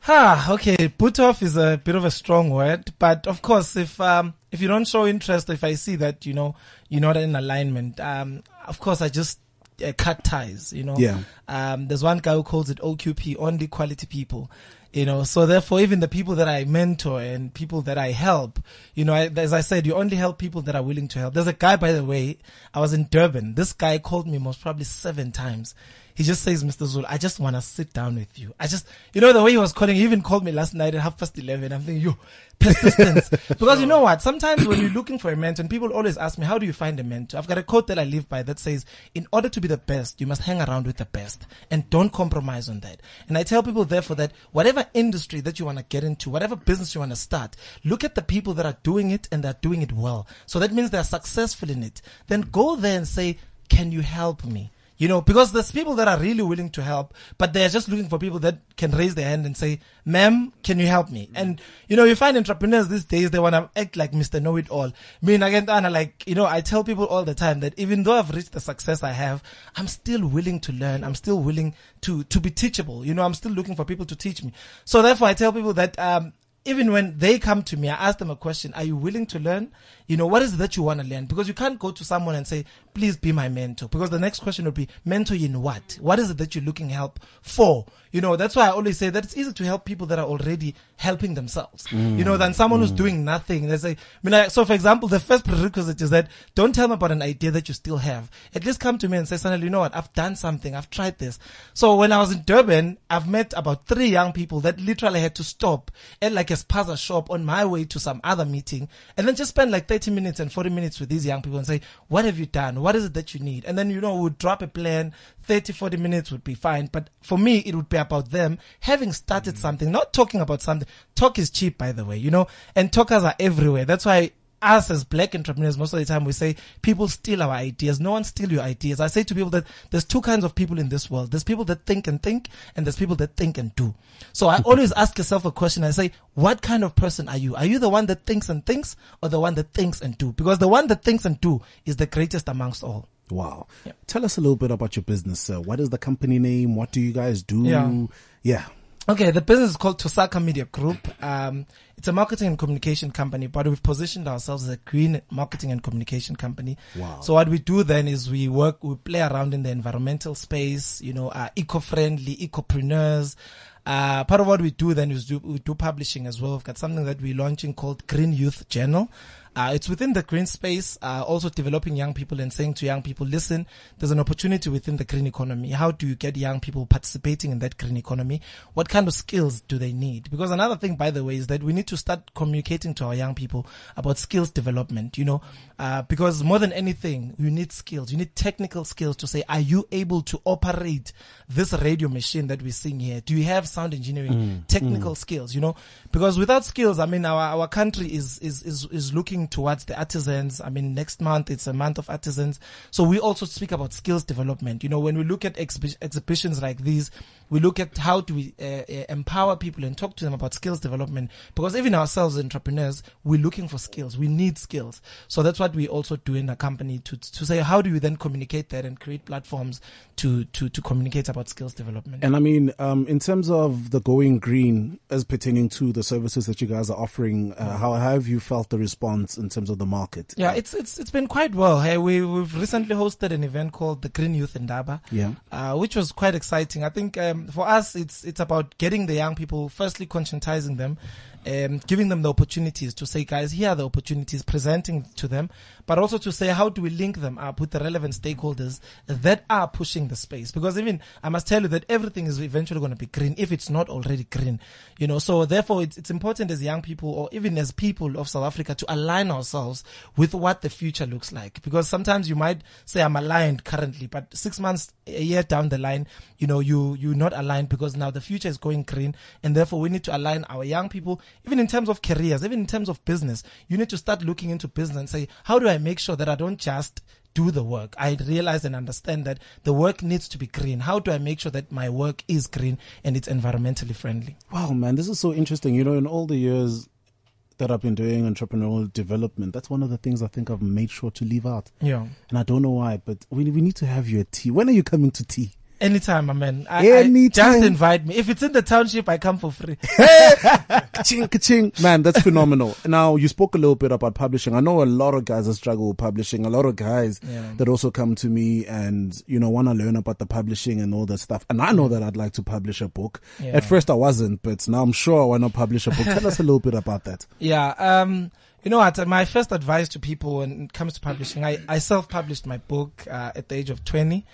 Ha, okay. Put off is a bit of a strong word, but of course, if, um, if you don't show interest, if I see that, you know, you're not in alignment, um, of course, I just uh, cut ties, you know. Yeah. Um, there's one guy who calls it OQP, only quality people. You know, so therefore, even the people that I mentor and people that I help, you know, I, as I said, you only help people that are willing to help. There's a guy, by the way, I was in Durban. This guy called me most probably seven times. He just says, Mr. Zul, I just want to sit down with you. I just, you know, the way he was calling, he even called me last night at half past 11. I'm thinking, yo, persistence. because you know what? Sometimes when you're looking for a mentor, and people always ask me, how do you find a mentor? I've got a quote that I live by that says, in order to be the best, you must hang around with the best and don't compromise on that. And I tell people therefore that whatever industry that you want to get into, whatever business you want to start, look at the people that are doing it and they're doing it well. So that means they're successful in it. Then go there and say, can you help me? You know, because there's people that are really willing to help, but they're just looking for people that can raise their hand and say, ma'am, can you help me? And, you know, you find entrepreneurs these days, they want to act like Mr. Know-it-all. Me and again, Anna, like, you know, I tell people all the time that even though I've reached the success I have, I'm still willing to learn. I'm still willing to, to be teachable. You know, I'm still looking for people to teach me. So therefore I tell people that, um, even when they come to me, I ask them a question. Are you willing to learn? You know, what is it that you want to learn? Because you can't go to someone and say, please be my mentor. Because the next question would be, mentor in what? What is it that you're looking help for? You know, that's why I always say that it's easy to help people that are already helping themselves. You know, than someone who's mm. doing nothing. They say, I mean, like, so for example, the first prerequisite is that don't tell me about an idea that you still have. At least come to me and say, Sanele, you know what? I've done something. I've tried this. So when I was in Durban, I've met about three young people that literally had to stop at like a spaza shop on my way to some other meeting and then just spend like 30 minutes and 40 minutes with these young people and say, what have you done? What is it that you need? And then, you know, we would drop a plan. 30, 40 minutes would be fine. But for me, it would be about them having started mm. something, not talking about something. Talk is cheap, by the way, you know, and talkers are everywhere. That's why us as black entrepreneurs, most of the time we say people steal our ideas. No one steal your ideas. I say to people that there's two kinds of people in this world. There's people that think and think, and there's people that think and do. So I always ask yourself a question. I say, what kind of person are you? Are you the one that thinks and thinks, or the one that thinks and do? Because the one that thinks and do is the greatest amongst all. Wow. Tell us a little bit about your business, sir. What is the company name? What do you guys do? Yeah. Yeah. Okay, the business is called Tosaka Media Group. Um, it's a marketing and communication company, but we've positioned ourselves as a green marketing and communication company. Wow. So what we do then is we work, we play around in the environmental space, you know, uh, eco-friendly, ecopreneurs. Uh, part of what we do then is do, we do publishing as well. We've got something that we're launching called Green Youth Journal. Uh, it's within the green space, uh, also developing young people and saying to young people, listen, there's an opportunity within the green economy. How do you get young people participating in that green economy? What kind of skills do they need? Because another thing, by the way, is that we need to start communicating to our young people about skills development, you know, uh, because more than anything, you need skills. You need technical skills to say, are you able to operate this radio machine that we're seeing here? Do you have sound engineering technical skills, you know? Because without skills, I mean, our, our country is, is, is, is looking towards the artisans. I mean, next month it's a month of artisans. So we also speak about skills development. You know, when we look at exhibi- exhibitions like these, we look at how do we uh, uh, empower people and talk to them about skills development because even ourselves as entrepreneurs we're looking for skills we need skills so that's what we also do in the company to to say how do we then communicate that and create platforms to to to communicate about skills development And I mean, um, in terms of the going green as pertaining to the services that you guys are offering, uh, how have you felt the response in terms of the market? Yeah, it's it's it's been quite well. Hey, we we've recently hosted an event called the Green Youth Indaba. Yeah. Uh, which was quite exciting. I think um, for us, it's it's about getting the young people, firstly conscientizing them, um, giving them the opportunities to say, guys, here are the opportunities, presenting to them, but also to say how do we link them up with the relevant stakeholders that are pushing the space. Because even I must tell you that everything is eventually going to be green if it's not already green. You know, so therefore it's it's important as young people or even as people of South Africa to align ourselves with what the future looks like. Because sometimes you might say I'm aligned currently, but six months, a year down the line, you know, you, you're not aligned because now the future is going green. And therefore we need to align our young people, even in terms of careers, even in terms of business. You need to start looking into business and say, how do I make sure that I don't just do the work. I realize and understand that the work needs to be green. How do I make sure that my work is green and it's environmentally friendly? Wow, man, this is so interesting. You know, in all the years that I've been doing entrepreneurial development, that's one of the things I think I've made sure to leave out. Yeah. And I don't know why, but we, we need to have you at tea. When are you coming to tea? Anytime, my man. I, I- Anytime. just invite me. If it's in the township, I come for free. Ka-ching, ka-ching. Man, that's phenomenal. Now, you spoke a little bit about publishing. I know a lot of guys that struggle with publishing, a lot of guys Yeah. that also come to me and, you know, want to learn about the publishing and all that stuff. And I know that I'd like to publish a book. Yeah. At first I wasn't, but now I'm sure I want to publish a book. Tell us a little bit about that. Yeah. Um, you know what? My first advice to people when it comes to publishing, I, I self-published my book uh, at the age of 20.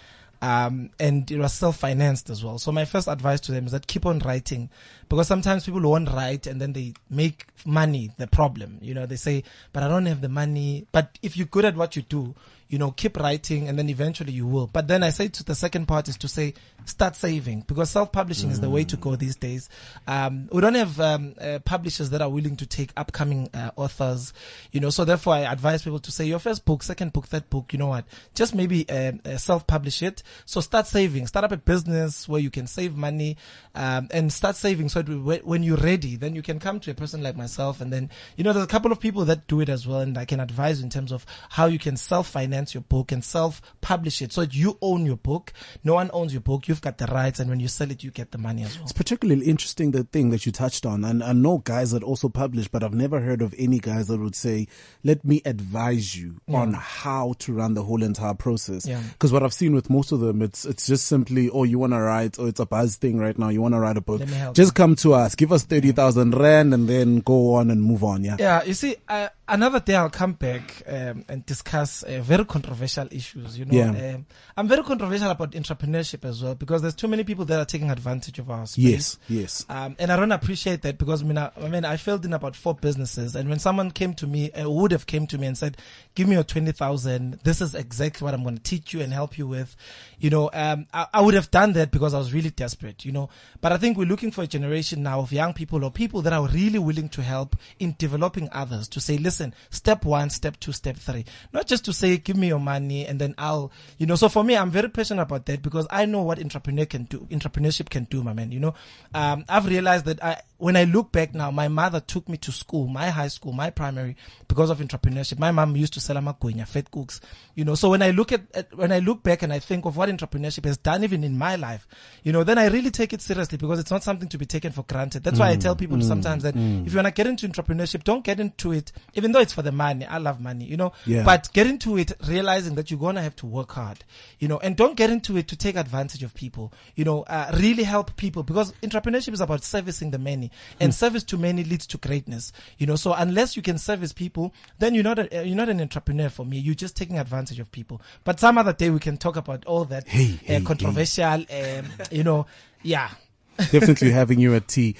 Um, and it was self-financed as well. So my first advice to them is that keep on writing because sometimes people won't write and then they make money the problem. You know, they say, but I don't have the money. But if you're good at what you do, you know, keep writing and then eventually you will. But then I say to the second part is to say, start saving because self-publishing is the way to go these days. Um, we don't have, um, uh, publishers that are willing to take upcoming, uh, authors, you know, so therefore I advise people to say your first book, second book, third book, you know what, just maybe, um, uh, self-publish it. So start saving, start up a business where you can save money, um, and start saving so that when you're ready, then you can come to a person like myself and then, you know, there's a couple of people that do it as well and I can advise you in terms of how you can self-finance your book and self-publish it so that you own your book. No one owns your book. You've got the rights, and when you sell it, you get the money as well. It's particularly interesting the thing that you touched on, and I know guys that also publish, but I've never heard of any guys that would say, "Let me advise you on how to run the whole entire process." Yeah. Because what I've seen with most of them, it's it's just simply, "Oh, you want to write, or it's a buzz thing right now. You want to write a book? Let me help Just come to us, give us thirty thousand rand, and then go on and move on." Yeah. Yeah, you see, uh, another day I'll come back um, and discuss uh, very controversial issues. You know, Yeah. um, I'm very controversial about entrepreneurship as well because there's too many people that are taking advantage of our space. Yes. Yes. Um, and I don't appreciate that because I mean, I, I mean, I failed in about four businesses, and when someone came to me, uh, would have came to me and said, "Give me your twenty thousand. This is exactly what I'm going to teach you and help you with." You know, um, I, I would have done that because I was really desperate. You know, but I think we're looking for a generation now of young people or people that are really willing to help in developing others. To say, listen, step one, step two, step three, not just to say, "Give me your money," and then I'll, you know. So for me, I'm very passionate about that because I know what entrepreneur can do. Entrepreneurship can do, my man. You know, um, I've realized that I, when I look back now, my mother took me to school, my high school, my primary, because of entrepreneurship. My mom used to sell amagwinya, fed cooks, you know. So when I look at, at, when I look back and I think of what entrepreneurship has done even in my life, you know, then I really take it seriously because it's not something to be taken for granted. That's why I tell people sometimes that if you want to get into entrepreneurship, don't get into it, even though it's for the money. I love money, you know, Yeah. but get into it realizing that you're going to have to work hard, you know, and don't get into it to take advantage of people, you know, uh, really help people because entrepreneurship is about servicing the many and service to many leads to greatness, you know, so unless you can service people, then you're not, a, you're not an entrepreneur for me. You're just taking advantage of people. But some other day we can talk about all that Hey, uh, hey, controversial, um, you know, yeah. Definitely having you at tea.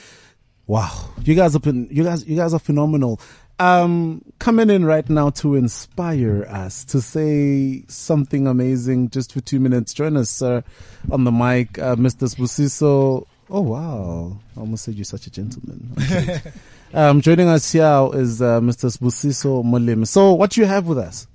Wow, you guys have been you guys you guys are phenomenal. Um, coming in right now to inspire us to say something amazing just for two minutes. Join us, sir, on the mic, uh, Mr. Spusiso. Oh wow, I almost said you're such a gentleman. Okay. um, joining us here is uh, Mr. Spusiso Molimi. So, what do you have with us?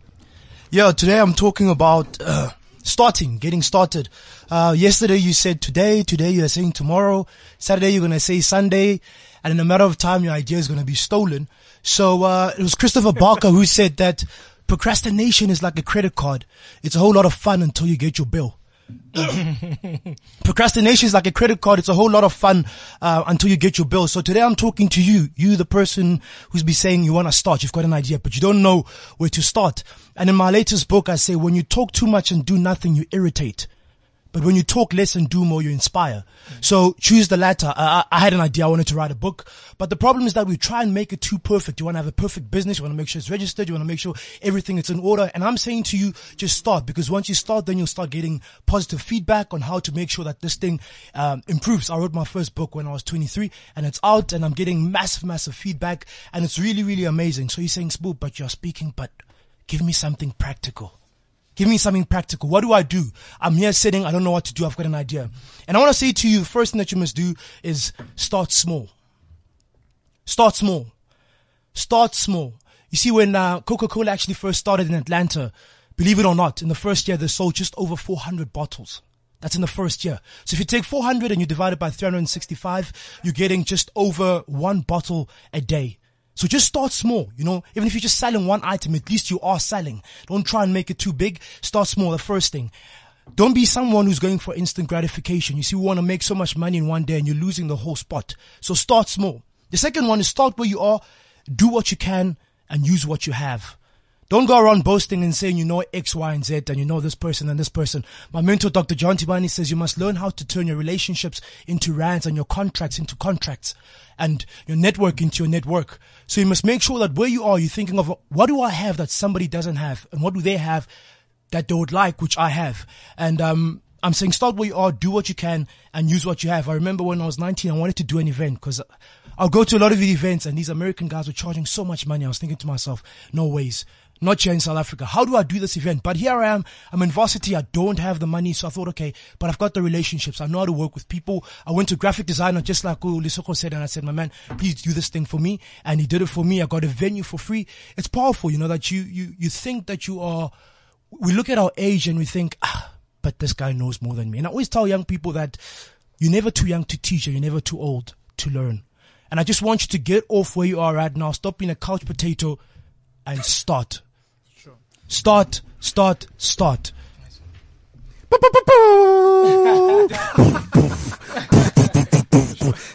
Yeah, today I'm talking about uh, starting, getting started. Uh, yesterday you said today, today you're saying tomorrow, Saturday you're gonna say Sunday, and in a matter of time your idea is gonna be stolen. So uh, it was Christopher Parker who said that procrastination is like a credit card. It's a whole lot of fun until you get your bill. Procrastination is like a credit card. It's a whole lot of fun uh, until you get your bill. So today I'm talking to you, you the person who's be saying you want to start. You've got an idea, but you don't know where to start. And in my latest book, I say when you talk too much and do nothing, you irritate. But when you talk less and do more, you inspire. So choose the latter. I, I I had an idea. I wanted to write a book, but the problem is that we try and make it too perfect. You want to have a perfect business. You want to make sure it's registered. You want to make sure everything is in order. And I'm saying to you, just start because once you start, then you'll start getting positive feedback on how to make sure that this thing um, improves. I wrote my first book when I was 23 and it's out and I'm getting massive, massive feedback and it's really, really amazing. So you're saying, Spook, but you're speaking, but give me something practical. Give me something practical. What do I do? I'm here sitting. I don't know what to do. I've got an idea. And I want to say to you, first thing that you must do is start small. Start small. Start small. You see, when uh, Coca-Cola actually first started in Atlanta, believe it or not, in the first year they sold just over 400 bottles. That's in the first year. So if you take 400 and you divide it by 365, you're getting just over one bottle a day. So just start small, you know, even if you're just selling one item, at least you are selling. Don't try and make it too big. Start small, the first thing. Don't be someone who's going for instant gratification. You see, we want to make so much money in one day and you're losing the whole spot. So start small. The second one is start where you are, do what you can and use what you have. Don't go around boasting and saying you know X, Y, and Z and you know this person and this person. My mentor, Dr. John Tibane says you must learn how to turn your relationships into rands and your contracts into contracts and your network into your network. So you must make sure that where you are, you're thinking of what do I have that somebody doesn't have and what do they have that they would like, which I have. And, um, I'm saying start where you are, do what you can, and use what you have. I remember when I was 19, I wanted to do an event because I'll go to a lot of events and these American guys were charging so much money. I was thinking to myself, no ways. Not here in South Africa. How do I do this event? But here I am. I'm in varsity. I don't have the money. So I thought, okay, but I've got the relationships. I know how to work with people. I went to graphic designer just like Lesego said. And I said, my man, please do this thing for me. And he did it for me. I got a venue for free. It's powerful, you know, that you, you, you think that you are, we look at our age and we think, ah, but this guy knows more than me. And I always tell young people that you're never too young to teach and you're never too old to learn. And I just want you to get off where you are right now. Stop being a couch potato and start. Start start, start.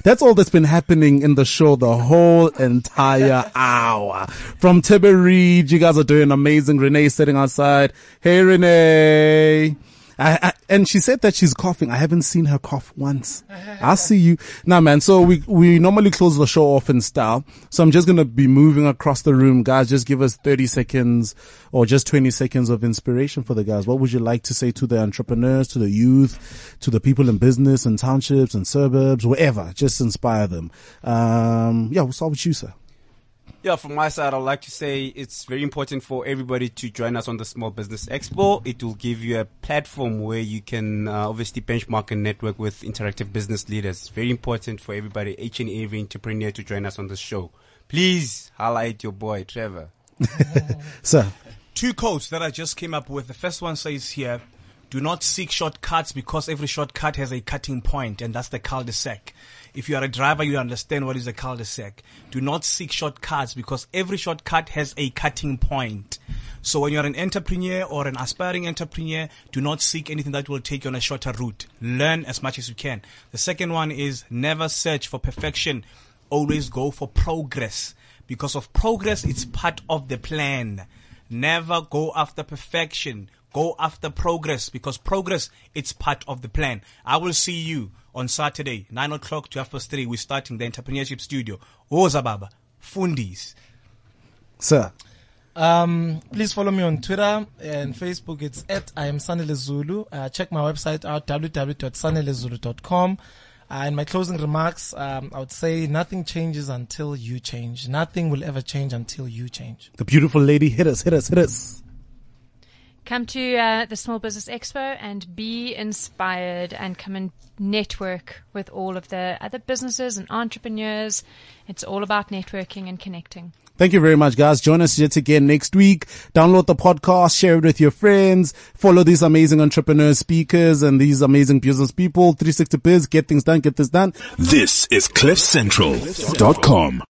That's all that's been happening in the show the whole entire hour. From Thebe Reed, you guys are doing amazing. Renee sitting outside. Hey, Renee. I, I, and she said that she's coughing. I haven't seen her cough once. I'll see you. Now, man. So we, we normally close the show off in style. So I'm just going to be moving across the room. Guys, just give us 30 seconds or just 20 seconds of inspiration for the guys. What would you like to say to the entrepreneurs, to the youth, to the people in business and townships and suburbs, wherever? Just inspire them. Um, yeah, we'll start with you, sir. Yeah, from my side, I'd like to say it's very important for everybody to join us on the Small Business Expo. It will give you a platform where you can uh, obviously benchmark and network with interactive business leaders. It's very important for everybody, each and every entrepreneur to join us on the show. Please highlight your boy, Trevor. Sir. Two quotes that I just came up with. The first one says here, do not seek shortcuts because every shortcut has a cutting point, and that's the cul-de-sac. If you are a driver, you understand what is a cul-de-sac. Do not seek shortcuts because every shortcut has a cutting point. So when you're an entrepreneur or an aspiring entrepreneur, do not seek anything that will take you on a shorter route. Learn as much as you can. The second one is never search for perfection. Always go for progress. Because of progress, it's part of the plan. Never go after perfection. Go after progress because progress, it's part of the plan. I will see you on Saturday, 9 o'clock to half past 3. We're starting the entrepreneurship studio. Oza Baba, Fundis. Sir. Um, please follow me on Twitter and Facebook. It's at I am Sanele Zulu. Uh, check my website out www.sanelezulu.com. Uh, in my closing remarks, um, I would say nothing changes until you change. Nothing will ever change until you change. The beautiful lady, hit us, hit us, hit us. Come to uh, the Small Business Expo and be inspired and come and network with all of the other businesses and entrepreneurs. It's all about networking and connecting. Thank you very much, guys. Join us yet again next week. Download the podcast, share it with your friends, follow these amazing entrepreneurs, speakers, and these amazing business people. 360 Biz, get things done, get this done. This is CliffCentral.com.